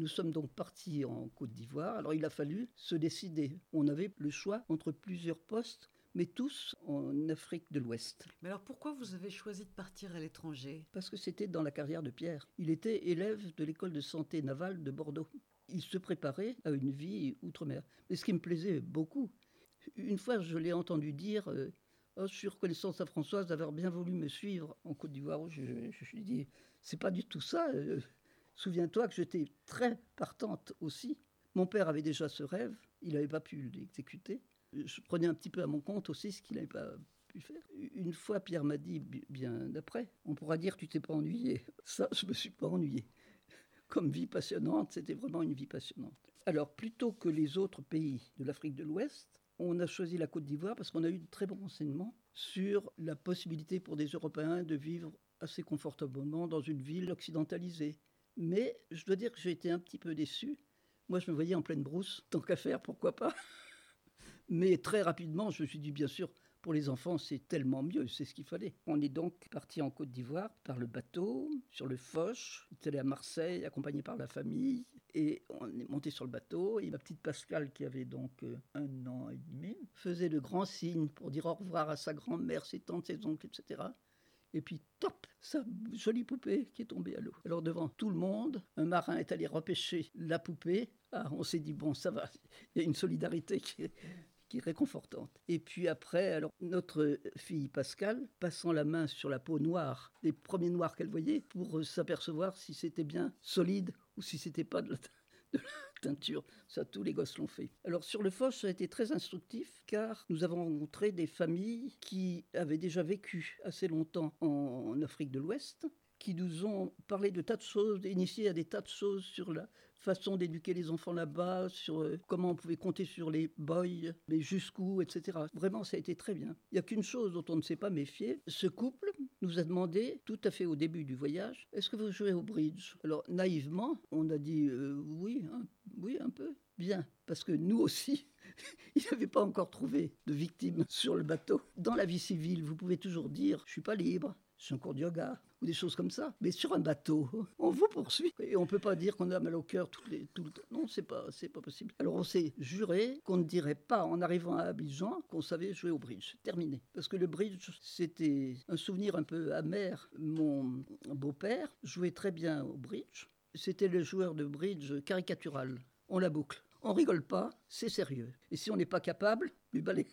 Nous sommes donc partis en Côte d'Ivoire. Alors il a fallu se décider. On avait le choix entre plusieurs postes mais tous en Afrique de l'Ouest. Mais alors pourquoi vous avez choisi de partir à l'étranger? Parce que c'était dans la carrière de Pierre. Il était élève de l'école de santé navale de Bordeaux. Il se préparait à une vie outre-mer. Mais ce qui me plaisait beaucoup, une fois je l'ai entendu dire euh, oh, Je suis reconnaissance à Françoise d'avoir bien voulu me suivve en Côte d'Ivoire. Je, lui ai dit C'est pas du tout ça. Souviens-toi que j'étais très partante aussi. Mon père avait déjà ce rêve, il n'avait pas pu l'exécuter je prenais un petit peu à mon compte aussi ce qu'il n'avait pas pu faire. Une fois, Pierre m'a dit, bien d'après, on pourra dire tu t'es pas ennuyé. Ça, je me suis pas ennuyé. Comme vie passionnante, c'était vraiment une vie passionnante. Alors, plutôt que les autres pays de l'Afrique de l'Ouest, on a choisi la Côte d'Ivoire parce qu'on a eu de très bons renseignements sur la possibilité pour des Européens de vivre assez confortablement dans une ville occidentalisée. Mais je dois dire que j'ai été un petit peu déçu. Moi, je me voyais en pleine brousse. Tant qu'à faire, pourquoi pas mais très rapidement, je me suis dit, bien sûr, pour les enfants, c'est tellement mieux, c'est ce qu'il fallait. On est donc parti en Côte d'Ivoire par le bateau, sur le Foch. On est allé à Marseille, accompagné par la famille. Et on est monté sur le bateau. Et ma petite Pascale, qui avait donc euh, un an et demi, faisait le grand signe pour dire au revoir à sa grand-mère, ses tantes, ses oncles, etc. Et puis, top, sa jolie poupée qui est tombée à l'eau. Alors, devant tout le monde, un marin est allé repêcher la poupée. Ah, on s'est dit, bon, ça va, il y a une solidarité qui est, réconfortante. Et puis après, alors notre fille Pascal, passant la main sur la peau noire, les premiers noirs qu'elle voyait, pour s'apercevoir si c'était bien solide ou si c'était pas de la, teinture. Ça, tous les gosses l'ont fait. Alors sur le Foch, ça a été très instructif car nous avons rencontré des familles qui avaient déjà vécu assez longtemps en Afrique de l'Ouest qui nous ont parlé de tas de choses, initié à des tas de choses sur la façon d'éduquer les enfants là-bas, sur euh, comment on pouvait compter sur les boys, mais jusqu'où, etc. Vraiment, ça a été très bien. Il n'y a qu'une chose dont on ne s'est pas méfié. Ce couple nous a demandé, tout à fait au début du voyage, est-ce que vous jouez au bridge? Alors, naïvement, on a dit euh, oui, oui, un peu. Bien, parce que nous aussi, ils n'avaient pas encore trouvé de victimes sur le bateau. Dans la vie civile, vous pouvez toujours dire, je suis pas libre, je suis en cours de yoga, ou des choses comme ça. Mais sur un bateau, on vous poursuit. Et on ne peut pas dire qu'on a mal au cœur tout, tout le temps. Non, c'est pas, c'est pas possible. Alors on s'est juré qu'on ne dirait pas en arrivant à Abidjan qu'on savait jouer au bridge. Terminé. Parce que le bridge, c'était un souvenir un peu amer. Mon beau-père jouait très bien au bridge. C'était le joueur de bridge caricatural. On la boucle. On rigole pas, c'est sérieux. Et si on n'est pas capable, du balai.